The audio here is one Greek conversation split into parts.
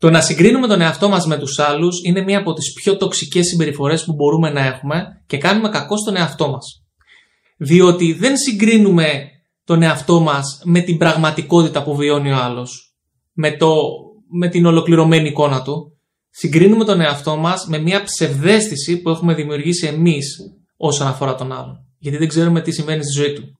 Το να συγκρίνουμε τον εαυτό μας με τους άλλους είναι μία από τις πιο τοξικές συμπεριφορές που μπορούμε να έχουμε και κάνουμε κακό στον εαυτό μας. Διότι δεν συγκρίνουμε τον εαυτό μας με την πραγματικότητα που βιώνει ο άλλος, με, το, με την ολοκληρωμένη εικόνα του. Συγκρίνουμε τον εαυτό μας με μία ψευδέστηση που έχουμε δημιουργήσει εμείς όσον αφορά τον άλλον. Γιατί δεν ξέρουμε τι συμβαίνει στη ζωή του.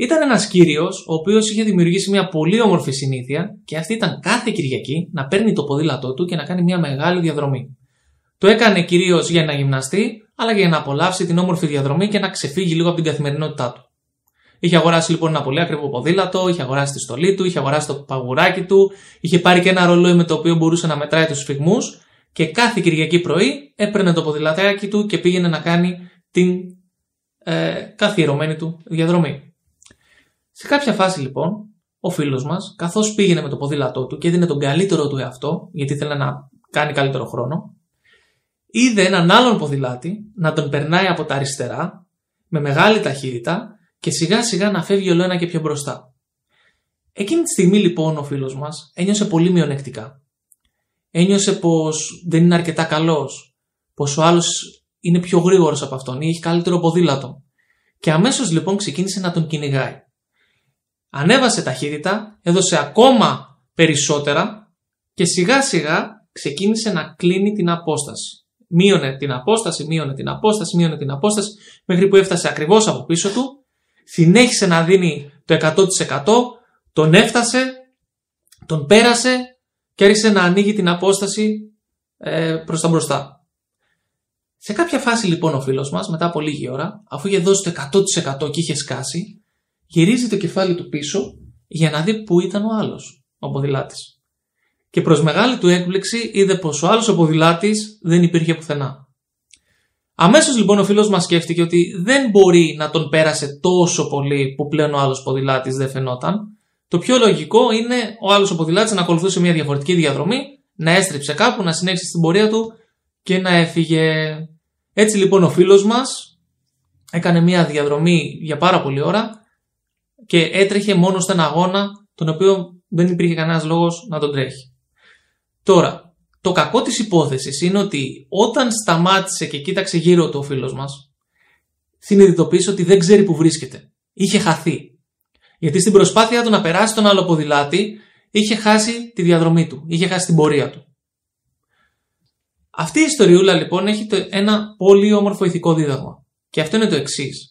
Ήταν ένας κύριος ο οποίος είχε δημιουργήσει μια πολύ όμορφη συνήθεια και αυτή ήταν κάθε Κυριακή να παίρνει το ποδήλατό του και να κάνει μια μεγάλη διαδρομή. Το έκανε κυρίως για να γυμναστεί, αλλά και για να απολαύσει την όμορφη διαδρομή και να ξεφύγει λίγο από την καθημερινότητά του. Είχε αγοράσει λοιπόν ένα πολύ ακριβό ποδήλατο, είχε αγοράσει τη στολή του, είχε αγοράσει το παγουράκι του, είχε πάρει και ένα ρολόι με το οποίο μπορούσε να μετράει τους σφιγμού και κάθε Κυριακή πρωί έπαιρνε το ποδηλατάκι του και πήγαινε να κάνει την ε, καθιερωμένη του διαδρομή. Σε κάποια φάση λοιπόν, ο φίλος μας, καθώς πήγαινε με το ποδήλατό του και έδινε τον καλύτερο του εαυτό, γιατί ήθελε να κάνει καλύτερο χρόνο, είδε έναν άλλον ποδηλάτη να τον περνάει από τα αριστερά με μεγάλη ταχύτητα και σιγά σιγά να φεύγει όλο ένα και πιο μπροστά. Εκείνη τη στιγμή λοιπόν ο φίλος μας ένιωσε πολύ μειονεκτικά. Ένιωσε πως δεν είναι αρκετά καλός, πως ο άλλος είναι πιο γρήγορος από αυτόν ή έχει καλύτερο ποδήλατο. Και αμέσως λοιπόν ξεκίνησε να τον κυνηγάει ανέβασε ταχύτητα, έδωσε ακόμα περισσότερα και σιγά σιγά ξεκίνησε να κλείνει την απόσταση. Μείωνε την απόσταση, μείωνε την απόσταση, μείωνε την απόσταση, μέχρι που έφτασε ακριβώς από πίσω του, συνέχισε να δίνει το 100%, τον έφτασε, τον πέρασε και άρχισε να ανοίγει την απόσταση ε, προς τα μπροστά. Σε κάποια φάση λοιπόν ο φίλος μας, μετά από λίγη ώρα, αφού είχε δώσει το 100% και είχε σκάσει, γυρίζει το κεφάλι του πίσω για να δει πού ήταν ο άλλος, ο ποδηλάτης. Και προς μεγάλη του έκπληξη είδε πως ο άλλος ο ποδηλάτης δεν υπήρχε πουθενά. Αμέσως λοιπόν ο φίλος μας σκέφτηκε ότι δεν μπορεί να τον πέρασε τόσο πολύ που πλέον ο άλλος ποδηλάτης δεν φαινόταν. Το πιο λογικό είναι ο άλλος ο ποδηλάτης να ακολουθούσε μια διαφορετική διαδρομή, να έστριψε κάπου, να συνέχισε την πορεία του και να έφυγε. Έτσι λοιπόν ο φίλος μας έκανε μια διαδρομή για πάρα πολλή ώρα και έτρεχε μόνο στον αγώνα τον οποίο δεν υπήρχε κανένας λόγος να τον τρέχει. Τώρα, το κακό της υπόθεσης είναι ότι όταν σταμάτησε και κοίταξε γύρω του ο φίλος μας, συνειδητοποίησε ότι δεν ξέρει που βρίσκεται. Είχε χαθεί. Γιατί στην προσπάθεια του να περάσει τον άλλο ποδηλάτη, είχε χάσει τη διαδρομή του, είχε χάσει την πορεία του. Αυτή η ιστοριούλα λοιπόν έχει ένα πολύ όμορφο ηθικό δίδαγμα. Και αυτό είναι το εξής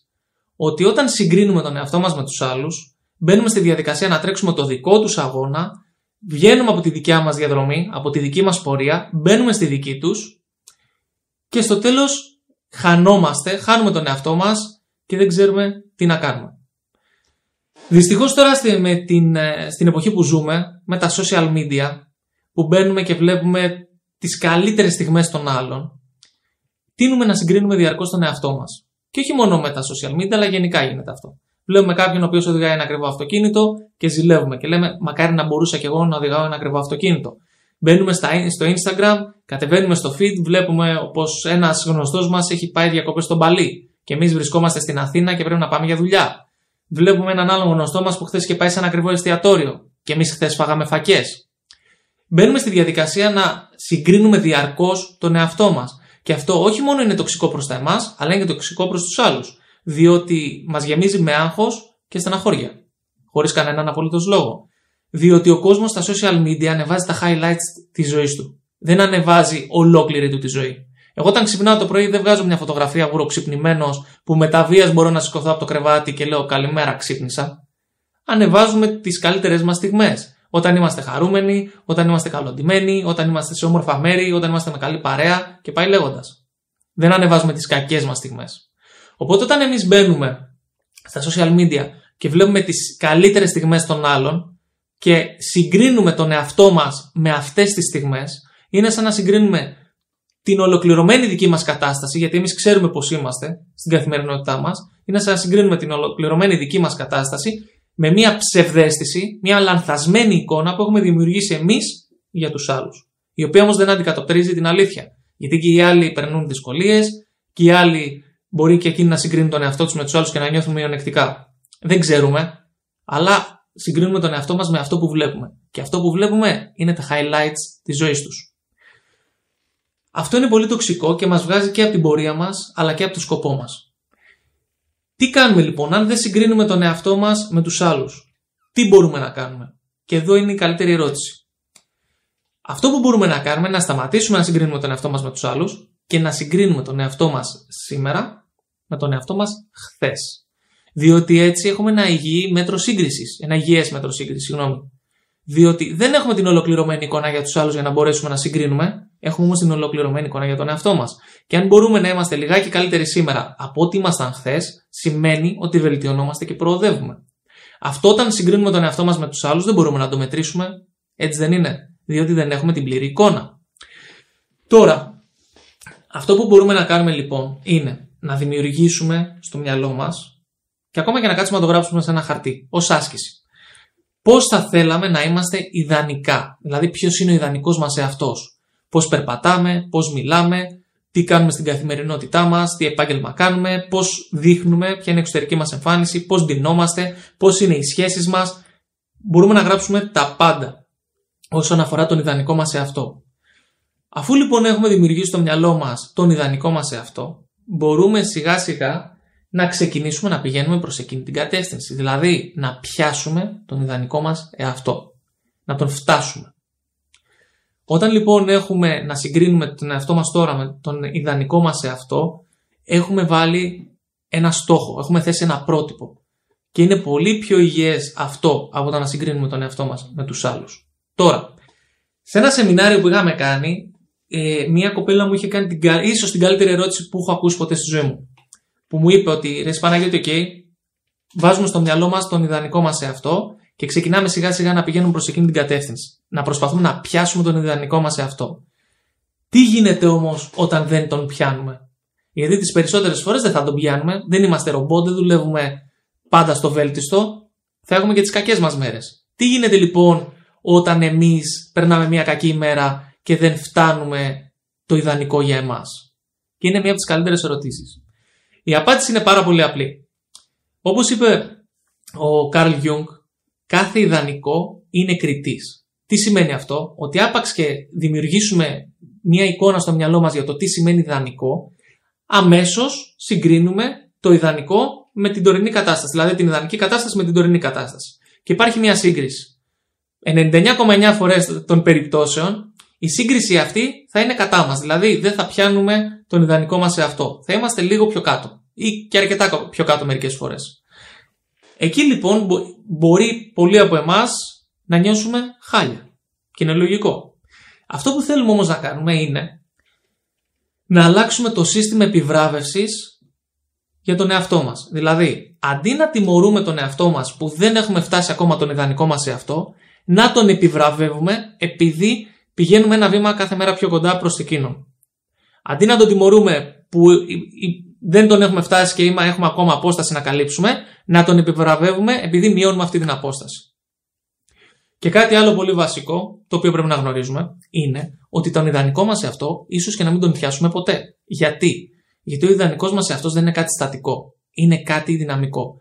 ότι όταν συγκρίνουμε τον εαυτό μας με τους άλλους, μπαίνουμε στη διαδικασία να τρέξουμε το δικό τους αγώνα, βγαίνουμε από τη δικιά μας διαδρομή, από τη δική μας πορεία, μπαίνουμε στη δική τους και στο τέλος χανόμαστε, χάνουμε τον εαυτό μας και δεν ξέρουμε τι να κάνουμε. Δυστυχώς τώρα με την, ε, στην εποχή που ζούμε, με τα social media, που μπαίνουμε και βλέπουμε τις καλύτερες στιγμές των άλλων, τίνουμε να συγκρίνουμε διαρκώς τον εαυτό μας. Και όχι μόνο με τα social media, αλλά γενικά γίνεται αυτό. Βλέπουμε κάποιον ο οποίος οδηγάει ένα ακριβό αυτοκίνητο και ζηλεύουμε και λέμε Μακάρι να μπορούσα κι εγώ να οδηγάω ένα ακριβό αυτοκίνητο. Μπαίνουμε στο Instagram, κατεβαίνουμε στο feed, βλέπουμε πως ένας γνωστός μας έχει πάει διακοπές στον Παλί και εμείς βρισκόμαστε στην Αθήνα και πρέπει να πάμε για δουλειά. Βλέπουμε έναν άλλο γνωστό μας που χθες είχε πάει σε ένα ακριβό εστιατόριο και εμείς χθες φάγαμε φακές. Μπαίνουμε στη διαδικασία να συγκρίνουμε διαρκώς τον εαυτό μας. Και αυτό όχι μόνο είναι τοξικό προς τα εμάς, αλλά είναι και τοξικό προς τους άλλους. Διότι μας γεμίζει με άγχος και στεναχώρια. Χωρίς κανέναν απολύτως λόγο. Διότι ο κόσμος στα social media ανεβάζει τα highlights της ζωής του. Δεν ανεβάζει ολόκληρη του τη ζωή. Εγώ όταν ξυπνάω το πρωί δεν βγάζω μια φωτογραφία βουροξυπνημένο που με τα βίας μπορώ να σηκωθώ από το κρεβάτι και λέω Καλημέρα, ξύπνησα. Ανεβάζουμε τις καλύτερες μας στιγμές. Όταν είμαστε χαρούμενοι, όταν είμαστε καλοντημένοι, όταν είμαστε σε όμορφα μέρη, όταν είμαστε με καλή παρέα και πάει λέγοντας. Δεν ανεβάζουμε τις κακές μας στιγμές. Οπότε όταν εμείς μπαίνουμε στα social media και βλέπουμε τις καλύτερες στιγμές των άλλων και συγκρίνουμε τον εαυτό μας με αυτές τις στιγμές, είναι σαν να συγκρίνουμε την ολοκληρωμένη δική μας κατάσταση, γιατί εμείς ξέρουμε πώς είμαστε στην καθημερινότητά μας, είναι σαν να συγκρίνουμε την ολοκληρωμένη δική μας κατάσταση με μια ψευδέστηση, μια λανθασμένη εικόνα που έχουμε δημιουργήσει εμείς για τους άλλους. Η οποία όμως δεν αντικατοπτρίζει την αλήθεια. Γιατί και οι άλλοι περνούν δυσκολίες, και οι άλλοι μπορεί και εκείνοι να συγκρίνουν τον εαυτό τους με τους άλλους και να νιώθουν μειονεκτικά. Δεν ξέρουμε, αλλά συγκρίνουμε τον εαυτό μας με αυτό που βλέπουμε. Και αυτό που βλέπουμε είναι τα highlights της ζωής τους. Αυτό είναι πολύ τοξικό και μας βγάζει και από την πορεία μας, αλλά και από το σκοπό μας. Τι κάνουμε λοιπόν, αν δεν συγκρίνουμε τον εαυτό μας με τους άλλους, τι μπορούμε να κάνουμε; Και εδώ είναι η καλύτερη ερώτηση. Αυτό που μπορούμε να κάνουμε είναι να σταματήσουμε να συγκρίνουμε τον εαυτό μας με τους άλλους και να συγκρίνουμε τον εαυτό μας σήμερα με τον εαυτό μας χθες. Διότι έτσι έχουμε ένα υγιή μέτρο σύγκρισης. Ένα υγιές μέτρο σύγκρισης, συγγνώμη. Διότι δεν έχουμε την ολοκληρωμένη εικόνα για τους άλλους για να μπορέσουμε να συγκρίνουμε. Έχουμε όμως την ολοκληρωμένη εικόνα για τον εαυτό μας. Και αν μπορούμε να είμαστε λιγάκι καλύτεροι σήμερα από ό,τι ήμασταν χθες, σημαίνει ότι βελτιωνόμαστε και προοδεύουμε. Αυτό όταν συγκρίνουμε τον εαυτό μας με τους άλλους δεν μπορούμε να το μετρήσουμε. Έτσι δεν είναι. Διότι δεν έχουμε την πλήρη εικόνα. Τώρα, αυτό που μπορούμε να κάνουμε λοιπόν είναι να δημιουργήσουμε στο μυαλό μας και ακόμα και να κάτσουμε να το γράψουμε σε ένα χαρτί ως άσκηση. Πώς θα θέλαμε να είμαστε ιδανικά, δηλαδή ποιος είναι ο ιδανικός μας εαυτός. Πώς περπατάμε, πώς μιλάμε, τι κάνουμε στην καθημερινότητά μας, τι επάγγελμα κάνουμε, πώς δείχνουμε, ποια είναι η εξωτερική μας εμφάνιση, πώς ντυνόμαστε, πώς είναι οι σχέσεις μας. Μπορούμε να γράψουμε τα πάντα όσον αφορά τον ιδανικό μας εαυτό. Αφού λοιπόν έχουμε δημιουργήσει στο μυαλό μας τον ιδανικό μας εαυτό, μπορούμε σιγά σιγά να ξεκινήσουμε να πηγαίνουμε προς εκείνη την κατεύθυνση. Δηλαδή να πιάσουμε τον ιδανικό μας εαυτό. Να τον φτάσουμε. Όταν λοιπόν έχουμε να συγκρίνουμε τον εαυτό μας τώρα με τον ιδανικό μας εαυτό, έχουμε βάλει ένα στόχο, έχουμε θέσει ένα πρότυπο. Και είναι πολύ πιο υγιές αυτό από το να συγκρίνουμε τον εαυτό μας με τους άλλους. Τώρα, σε ένα σεμινάριο που είχαμε κάνει, ε, μία κοπέλα μου είχε κάνει την, ίσως την καλύτερη ερώτηση που έχω ακούσει ποτέ στη ζωή μου που μου είπε ότι ρε Παναγιώτη, OK, okay, βάζουμε στο μυαλό μας τον ιδανικό μας εαυτό και ξεκινάμε σιγά σιγά να πηγαίνουμε προς εκείνη την κατεύθυνση. Να προσπαθούμε να πιάσουμε τον ιδανικό μας εαυτό. Τι γίνεται όμως όταν δεν τον πιάνουμε; Γιατί τις περισσότερες φορές δεν θα τον πιάνουμε, δεν είμαστε ρομπότ, δεν δουλεύουμε πάντα στο βέλτιστο, θα έχουμε και τις κακές μας μέρες. Τι γίνεται λοιπόν όταν εμείς περνάμε μια κακή ημέρα και δεν φτάνουμε το ιδανικό για εμάς; Και είναι μια από τις καλύτερες ερωτήσεις. Η απάντηση είναι πάρα πολύ απλή. Όπως είπε ο Καρλ Γιουνγκ, κάθε ιδανικό είναι κριτής. Τι σημαίνει αυτό, ότι άπαξ και δημιουργήσουμε μια εικόνα στο μυαλό μας για το τι σημαίνει ιδανικό, αμέσως συγκρίνουμε το ιδανικό με την τωρινή κατάσταση, δηλαδή την ιδανική κατάσταση με την τωρινή κατάσταση. Και υπάρχει μια σύγκριση. 99,9 φορές των περιπτώσεων η σύγκριση αυτή θα είναι κατά μας, δηλαδή δεν θα πιάνουμε τον ιδανικό μας σε αυτό. Θα είμαστε λίγο πιο κάτω ή και αρκετά πιο κάτω μερικές φορές. Εκεί λοιπόν μπορεί πολλοί από εμάς να νιώσουμε χάλια. Και είναι λογικό. Αυτό που θέλουμε όμως να κάνουμε είναι να αλλάξουμε το σύστημα επιβράβευσης για τον εαυτό μας. Δηλαδή, αντί να τιμωρούμε τον εαυτό μας που δεν έχουμε φτάσει ακόμα τον ιδανικό μας εαυτό, να τον επιβραβεύουμε επειδή πηγαίνουμε ένα βήμα κάθε μέρα πιο κοντά προς εκείνον. Αντί να τον τιμωρούμε που δεν τον έχουμε φτάσει και έχουμε ακόμα απόσταση να καλύψουμε, να τον επιβραβεύουμε επειδή μειώνουμε αυτή την απόσταση. Και κάτι άλλο πολύ βασικό, το οποίο πρέπει να γνωρίζουμε, είναι ότι τον ιδανικό μας αυτό ίσως και να μην τον πιάσουμε ποτέ. Γιατί; Γιατί ο ιδανικός μας αυτό δεν είναι κάτι στατικό. Είναι κάτι δυναμικό.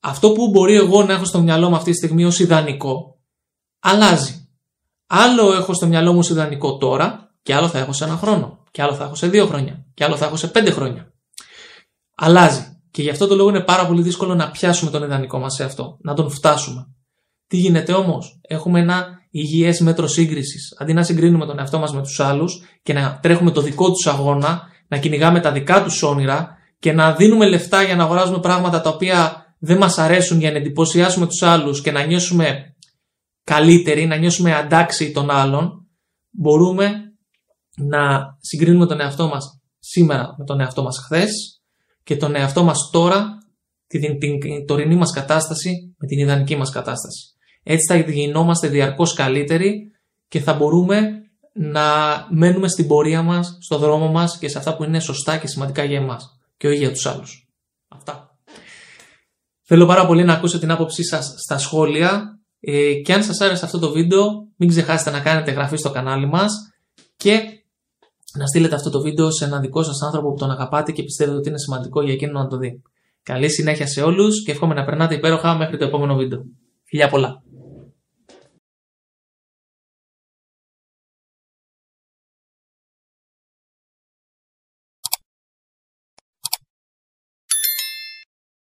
Αυτό που μπορεί εγώ να έχω στο μυαλό μου αυτή τη στιγμή ως ιδανικό, αλλάζει. Άλλο έχω στο μυαλό μου ως ιδανικό τώρα, και άλλο θα έχω σε ένα χρόνο, και άλλο θα έχω σε δύο χρόνια, και άλλο θα έχω σε πέντε χρόνια αλλάζει. Και γι' αυτό το λόγο είναι πάρα πολύ δύσκολο να πιάσουμε τον ιδανικό μας σε αυτό, να τον φτάσουμε. Τι γίνεται όμως, έχουμε ένα υγιές μέτρο σύγκρισης. Αντί να συγκρίνουμε τον εαυτό μας με τους άλλους και να τρέχουμε το δικό τους αγώνα, να κυνηγάμε τα δικά τους όνειρα και να δίνουμε λεφτά για να αγοράζουμε πράγματα τα οποία δεν μας αρέσουν για να εντυπωσιάσουμε τους άλλους και να νιώσουμε καλύτεροι, να νιώσουμε αντάξει των άλλων, μπορούμε να συγκρίνουμε τον εαυτό μας σήμερα με τον εαυτό μας χθες και τον εαυτό μας τώρα, την, την, την τωρινή μας κατάσταση με την ιδανική μας κατάσταση. Έτσι θα γινόμαστε διαρκώς καλύτεροι και θα μπορούμε να μένουμε στην πορεία μας, στο δρόμο μας και σε αυτά που είναι σωστά και σημαντικά για εμάς και όχι για τους άλλους. Αυτά. Θέλω πάρα πολύ να ακούσω την άποψή σας στα σχόλια ε, και αν σας άρεσε αυτό το βίντεο μην ξεχάσετε να κάνετε εγγραφή στο κανάλι μας και να στείλετε αυτό το βίντεο σε έναν δικό σας άνθρωπο που τον αγαπάτε και πιστεύετε ότι είναι σημαντικό για εκείνον να το δει. Καλή συνέχεια σε όλους και εύχομαι να περνάτε υπέροχα μέχρι το επόμενο βίντεο. Φιλιά πολλά!